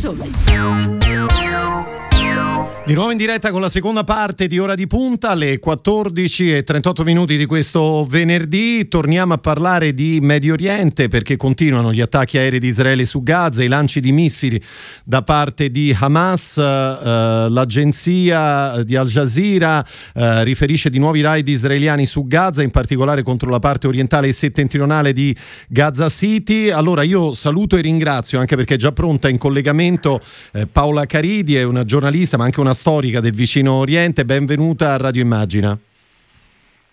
Sole. Di nuovo in diretta con la seconda parte di Ora di Punta alle 14 e 38 minuti di questo venerdì. Torniamo a parlare di Medio Oriente perché continuano gli attacchi aerei di Israele su Gaza, i lanci di missili da parte di Hamas. Eh, l'agenzia di Al Jazeera eh, riferisce di nuovi raid israeliani su Gaza, in particolare contro la parte orientale e settentrionale di Gaza City. Allora io saluto e ringrazio anche perché è già pronta in collegamento eh, Paola Caridi, è una giornalista ma anche una storica del vicino Oriente, benvenuta a Radio Immagina.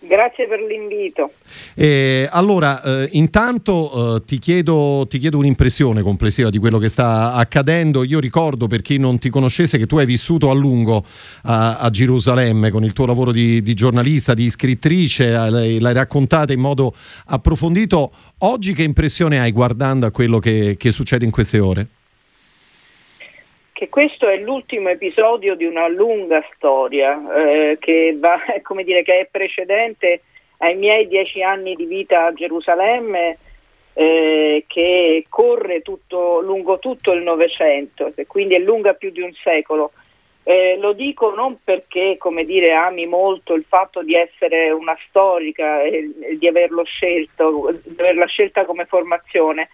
Grazie per l'invito. Eh, allora, eh, intanto eh, ti, chiedo, ti, chiedo, un'impressione complessiva di quello che sta accadendo. Io ricordo, per chi non ti conoscesse, che tu hai vissuto a lungo a, a Gerusalemme con il tuo lavoro di, di giornalista, di scrittrice, l'hai, l'hai, raccontata in modo approfondito. Oggi che impressione hai guardando a quello che, che succede in queste ore? Che questo è l'ultimo episodio di una lunga storia eh, che, va, dire, che, è precedente ai miei dieci anni di vita a Gerusalemme, eh, che corre tutto, lungo tutto il Novecento, e quindi è lunga più di un secolo. Eh, lo dico non perché dire, ami molto il fatto di essere una storica e, e di averlo scelto, di averla scelta come formazione,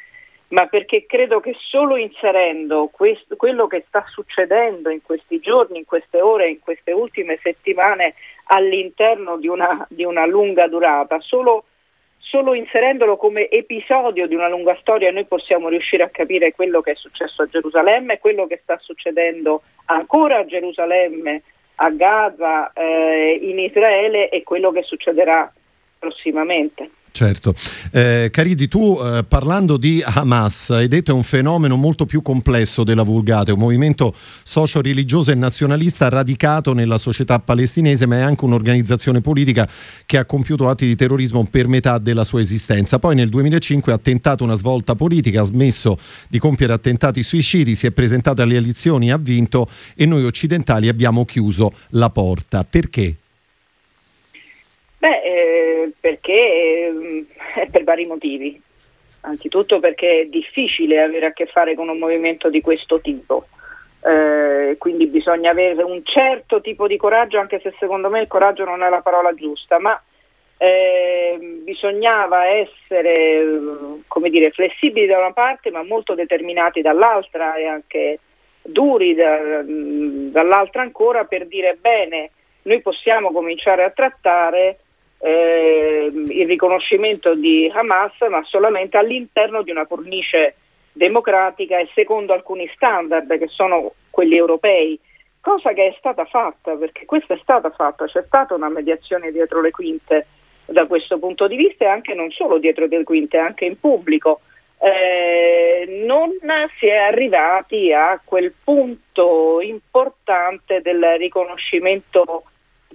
ma perché credo che solo inserendo questo, quello che sta succedendo in questi giorni, in queste ore, in queste ultime settimane all'interno di una, di una lunga durata, solo, solo, inserendolo come episodio di una lunga storia noi possiamo riuscire a capire quello che è successo a Gerusalemme, quello che sta succedendo ancora a Gerusalemme, a Gaza, eh, in Israele e quello che succederà prossimamente. Certo. Eh, Caridi, tu eh, parlando di Hamas hai detto è un fenomeno molto più complesso della Vulgata, è un movimento socio-religioso e nazionalista radicato nella società palestinese, ma è anche un'organizzazione politica che ha compiuto atti di terrorismo per metà della sua esistenza. Poi nel 2005 ha tentato una svolta politica, ha smesso di compiere attentati suicidi, si è presentato alle elezioni, ha vinto e noi occidentali abbiamo chiuso la porta. Perché? Beh, eh, perché eh, per vari motivi. Anzitutto perché è difficile avere a che fare con un movimento di questo tipo. Eh, quindi bisogna avere un certo tipo di coraggio, anche se secondo me il coraggio non è la parola giusta, ma eh, bisognava essere dire, flessibili da una parte ma molto determinati dall'altra e anche duri da, dall'altra ancora per dire bene, noi possiamo cominciare a trattare eh, il riconoscimento di Hamas, ma solamente all'interno di una cornice democratica e secondo alcuni standard che sono quelli europei, cosa che è stata fatta, perché questa è stata fatta, c'è stata una mediazione dietro le quinte da questo punto di vista e anche non solo dietro le quinte, anche in pubblico. Eh, non si è arrivati a quel punto importante del riconoscimento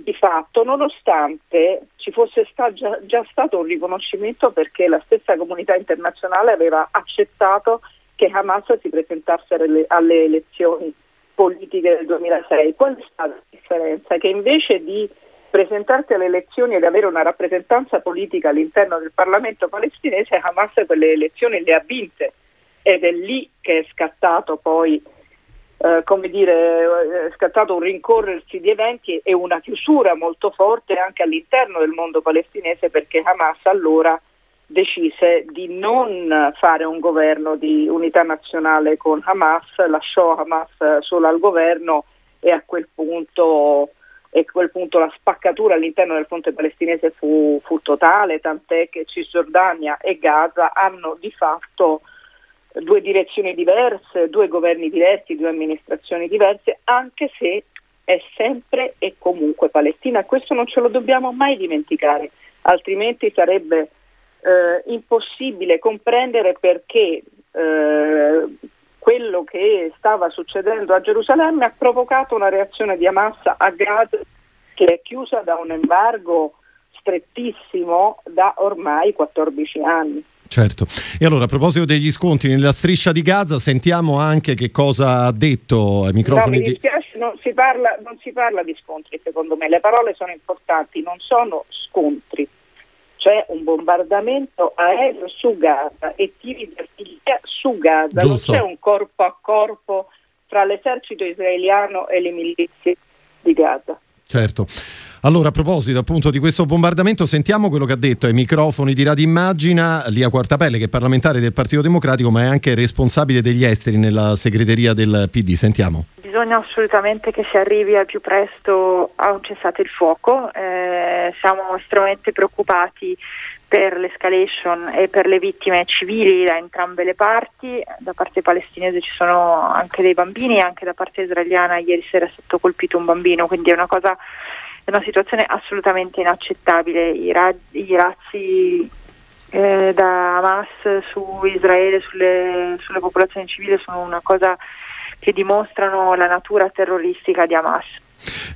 di fatto, nonostante ci fosse sta già, già, stato un riconoscimento perché la stessa comunità internazionale aveva accettato che Hamas si presentasse alle, alle elezioni politiche del 2006. Qual è stata la differenza? Che invece di presentarsi alle elezioni ed avere una rappresentanza politica all'interno del Parlamento palestinese, Hamas quelle elezioni le ha vinte ed è lì che è scattato poi eh, come dire, è scattato un rincorrersi di eventi e una chiusura molto forte anche all'interno del mondo palestinese perché Hamas allora decise di non fare un governo di unità nazionale con Hamas, lasciò Hamas solo al governo e a quel punto, a quel punto la spaccatura all'interno del fronte palestinese fu, fu totale, tant'è che Cisgiordania e Gaza hanno di fatto due direzioni diverse, due governi diversi, due amministrazioni diverse, anche se è sempre e comunque Palestina. Questo non ce lo dobbiamo mai dimenticare, altrimenti sarebbe eh, impossibile comprendere perché eh, quello che stava succedendo a Gerusalemme ha provocato una reazione di Hamas a Gaza che è chiusa da un embargo strettissimo da ormai 14 anni. Certo. E allora a proposito degli scontri nella striscia di Gaza, sentiamo anche che cosa ha detto ai microfoni no, mi dispiace, di... non, si parla, non si parla di scontri secondo me, le parole sono importanti, non sono scontri. C'è un bombardamento aereo su Gaza e tiri di artiglieria su Gaza, Giusto. non c'è un corpo a corpo fra l'esercito israeliano e le milizie di Gaza. Certo. Allora, a proposito appunto di questo bombardamento, sentiamo quello che ha detto ai microfoni di Radio Immagina Lia Quartapelle, che è parlamentare del Partito Democratico, ma è anche responsabile degli esteri nella segreteria del PD. Sentiamo. Bisogna assolutamente che si arrivi al più presto a un cessate il fuoco. Eh, siamo estremamente preoccupati per l'escalation e per le vittime civili da entrambe le parti. Da parte palestinese ci sono anche dei bambini anche da parte israeliana ieri sera è stato colpito un bambino, quindi è una cosa è una situazione assolutamente inaccettabile. I, ra- i razzi eh, da Hamas su Israele, sulle, sulle popolazioni civili sono una cosa che dimostrano la natura terroristica di Hamas.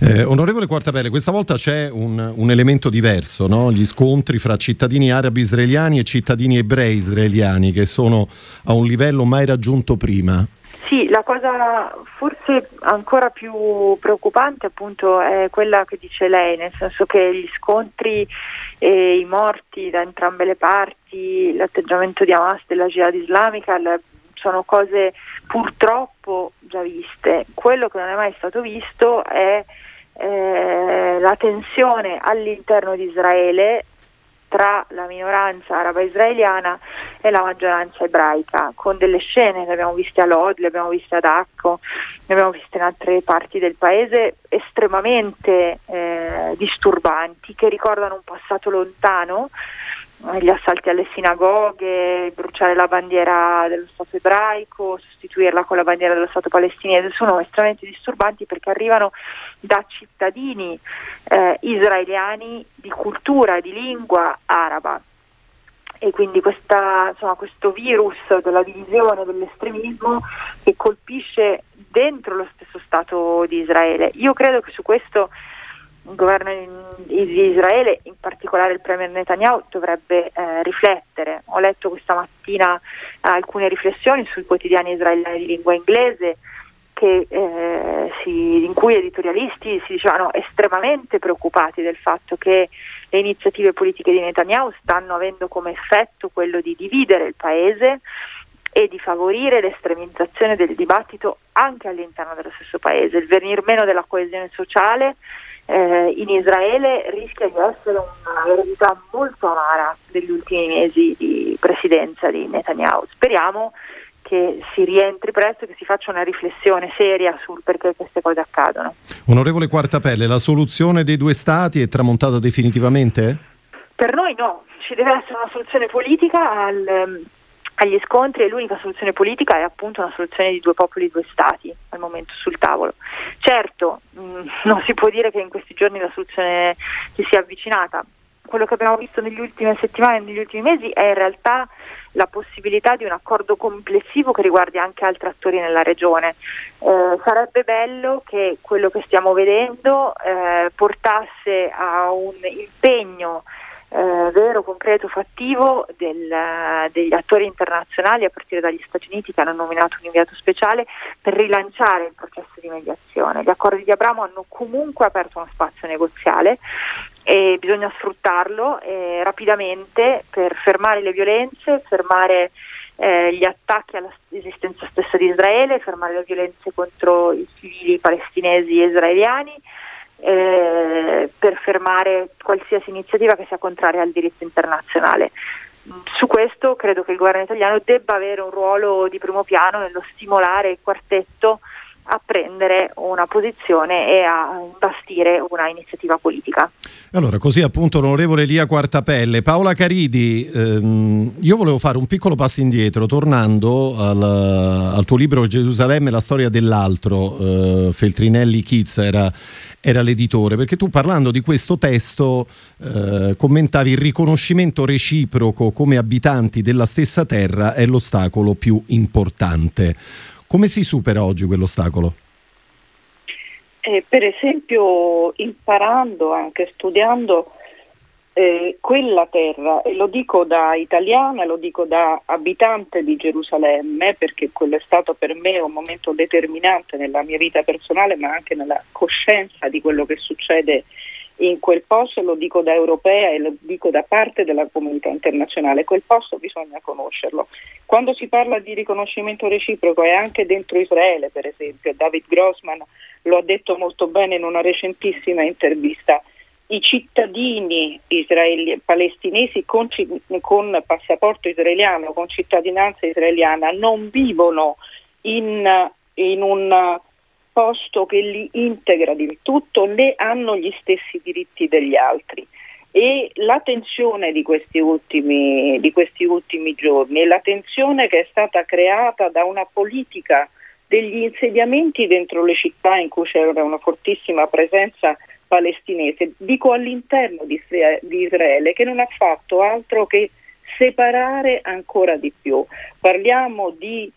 Eh, onorevole Quartapelle, questa volta c'è un, un elemento diverso, no? gli scontri fra cittadini arabi israeliani e cittadini ebrei israeliani che sono a un livello mai raggiunto prima. Sì, la cosa forse ancora più preoccupante appunto è quella che dice lei, nel senso che gli scontri e i morti da entrambe le parti, l'atteggiamento di Hamas della jihad islamica sono cose purtroppo già viste. Quello che non è mai stato visto è eh, la tensione all'interno di Israele tra la minoranza araba israeliana e la maggioranza ebraica, con delle scene, le abbiamo viste a Lod, le abbiamo viste ad Acco, le abbiamo viste in altre parti del paese, estremamente eh, disturbanti, che ricordano un passato lontano, gli assalti alle sinagoghe, bruciare la bandiera dello Stato ebraico, sostituirla con la bandiera dello Stato palestinese, sono estremamente disturbanti perché arrivano da cittadini eh, israeliani di cultura, di lingua araba. E quindi questa, insomma, questo virus della divisione, dell'estremismo che colpisce dentro lo stesso Stato di Israele. Io credo che su questo il governo di Israele, in particolare il premier Netanyahu, dovrebbe eh, riflettere. Ho letto questa mattina alcune riflessioni sui quotidiani israeliani di lingua inglese che, eh, si, in cui editorialisti si dicevano estremamente preoccupati del fatto che le iniziative politiche di Netanyahu stanno avendo come effetto quello di dividere il paese e di favorire l'estremizzazione del dibattito anche all'interno dello stesso paese, il venir meno della coesione sociale eh, in Israele rischia di essere un'eredità molto amara degli ultimi mesi di presidenza di Netanyahu. Speriamo che si rientri presto e che si faccia una riflessione seria sul perché queste cose accadono. Onorevole Quartapelle, la soluzione dei due stati è tramontata definitivamente? Per noi no, ci deve essere una soluzione politica al agli scontri e l'unica soluzione politica è appunto una soluzione di due popoli, due stati al momento sul tavolo. Certo, mh, mm, non si può dire che in questi giorni la soluzione si sia avvicinata. Quello che abbiamo visto negli ultime settimane e negli ultimi mesi è in realtà la possibilità di un accordo complessivo che riguardi anche altri attori nella regione. Eh, sarebbe bello che quello che stiamo vedendo eh, portasse a un impegno eh, vero, concreto, fattivo del, degli attori internazionali a partire dagli Stati Uniti che hanno nominato un inviato speciale per rilanciare il processo di mediazione. Gli accordi di Abramo hanno comunque aperto uno spazio negoziale e bisogna sfruttarlo eh, rapidamente per fermare le violenze, fermare eh, gli attacchi all'esistenza stessa di Israele, fermare le violenze contro i civili palestinesi e israeliani eh, per fermare qualsiasi iniziativa che sia contraria al diritto internazionale. Su questo credo che il governo italiano debba avere un ruolo di primo piano nello stimolare il quartetto a prendere una posizione e a bastire una iniziativa politica. Allora, così appunto l'onorevole Lia Quartapelle. Paola Caridi, ehm, io volevo fare un piccolo passo indietro, tornando al, al tuo libro Gerusalemme, la storia dell'altro, eh, Feltrinelli Kiz era, era, l'editore, perché tu parlando di questo testo eh, commentavi il riconoscimento reciproco come abitanti della stessa terra è l'ostacolo più importante. Come si supera oggi quell'ostacolo? Eh, per esempio imparando, anche studiando eh, quella terra, e lo dico da italiana, lo dico da abitante di Gerusalemme, perché quello è stato per me un momento determinante nella mia vita personale, ma anche nella coscienza di quello che succede in quel posto, lo dico da europea e lo dico da parte della comunità internazionale, quel posto bisogna conoscerlo. Quando si parla di riconoscimento reciproco e anche dentro Israele, per esempio, David Grossman lo ha detto molto bene in una recentissima intervista, i cittadini israeli- palestinesi con, con, passaporto israeliano, con cittadinanza israeliana, non vivono in, in un posto che li integra del tutto né hanno gli stessi diritti degli altri. E la tensione di questi, ultimi, di questi ultimi giorni la tensione che è stata creata da una politica degli insediamenti dentro le città in cui c'era una fortissima presenza palestinese, dico all'interno di Israele, che non ha fatto altro che separare ancora di più. Parliamo di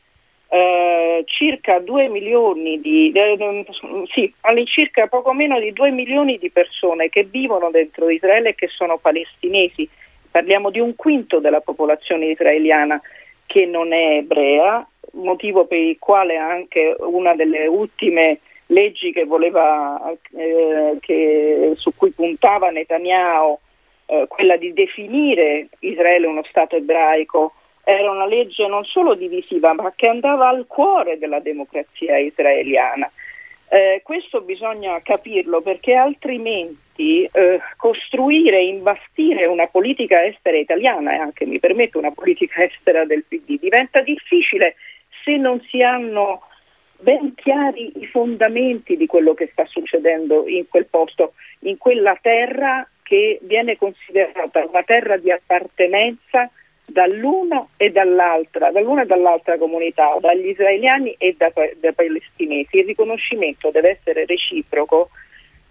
eh, circa 2 milioni di, eh, sì, all'incirca poco meno di 2 milioni di persone che vivono dentro Israele e che sono palestinesi. Parliamo di un quinto della popolazione israeliana che non è ebrea, motivo per il quale anche una delle ultime leggi che voleva, eh, che, su cui puntava Netanyahu, eh, quella di definire Israele uno Stato ebraico, era una legge non solo divisiva, ma che andava al cuore della democrazia israeliana. Eh, questo bisogna capirlo perché altrimenti eh, costruire, imbastire una politica estera italiana e anche, mi permetto, una politica estera del PD diventa difficile se non si hanno ben chiari i fondamenti di quello che sta succedendo in quel posto, in quella terra che viene considerata una terra di appartenenza dall'uno e dall'altra, dall'una e dall'altra comunità, dagli israeliani e da, dai palestinesi. Il riconoscimento deve essere reciproco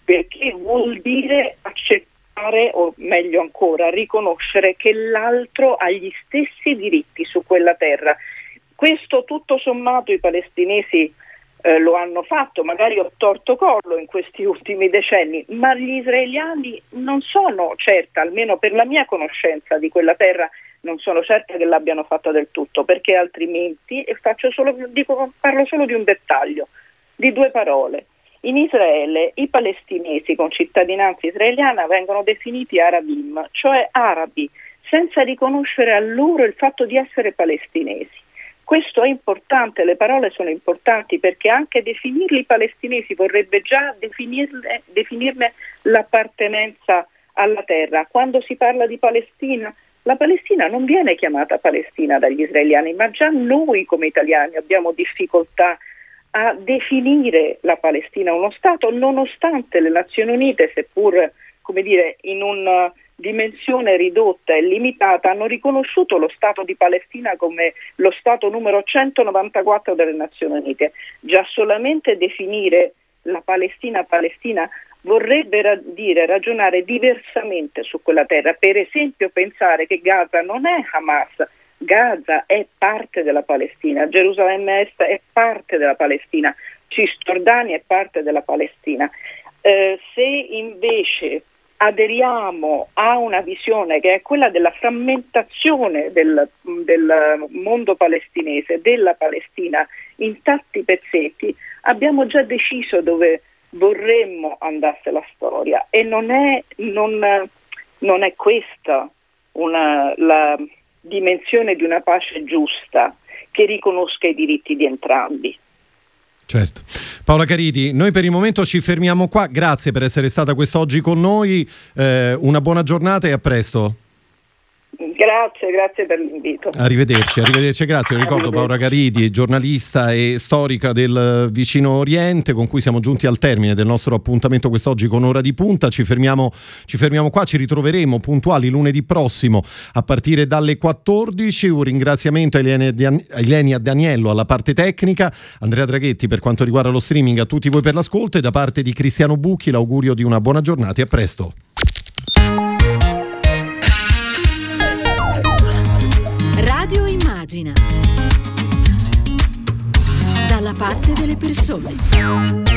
perché vuol dire accettare, o meglio ancora, riconoscere che l'altro ha gli stessi diritti su quella terra. Questo tutto sommato i palestinesi eh, lo hanno fatto, magari ho torto collo in questi ultimi decenni, ma gli israeliani non sono certa, almeno per la mia conoscenza di quella terra, non sono certa che l'abbiano fatta del tutto, perché altrimenti, e solo, dico, parlo solo di un dettaglio, di due parole. In Israele i palestinesi con cittadinanza israeliana vengono definiti arabim, cioè arabi, senza riconoscere a loro il fatto di essere palestinesi. Questo è importante, le parole sono importanti perché anche definirli palestinesi vorrebbe già definirne, l'appartenenza alla terra. Quando si parla di Palestina, la Palestina non viene chiamata Palestina dagli israeliani, ma già noi come italiani abbiamo difficoltà a definire la Palestina uno Stato, nonostante le Nazioni Unite, seppur come dire, in un dimensione ridotta e limitata hanno riconosciuto lo Stato di Palestina come lo Stato numero 194 delle Nazioni Unite. Già solamente definire la Palestina Palestina vorrebbe ra- dire ragionare diversamente su quella terra. Per esempio pensare che Gaza non è Hamas, Gaza è parte della Palestina, Gerusalemme Est è parte della Palestina, Cisgiordania è parte della Palestina. Eh, se invece aderiamo a una visione che è quella della frammentazione del, del, mondo palestinese, della Palestina in tanti pezzetti, abbiamo già deciso dove vorremmo andasse la storia e non è, non, non è questa una, la dimensione di una pace giusta che riconosca i diritti di entrambi. Certo. Paola Caridi, noi per il momento ci fermiamo qua. Grazie per essere stata quest'oggi con noi. Eh, una buona giornata e a presto. Grazie, grazie per l'invito. Arrivederci, arrivederci, grazie. Ricordo Paola Caridi, giornalista e storica del vicino Oriente, con cui siamo giunti al termine del nostro appuntamento quest'oggi con Ora di Punta. Ci fermiamo, ci fermiamo qua, ci ritroveremo puntuali lunedì prossimo a partire dalle 14. Un ringraziamento a Ilenia Daniello alla parte tecnica, Andrea Draghetti per quanto riguarda lo streaming, a tutti voi per l'ascolto e da parte di Cristiano Bucchi l'augurio di una buona giornata e a presto. Persone.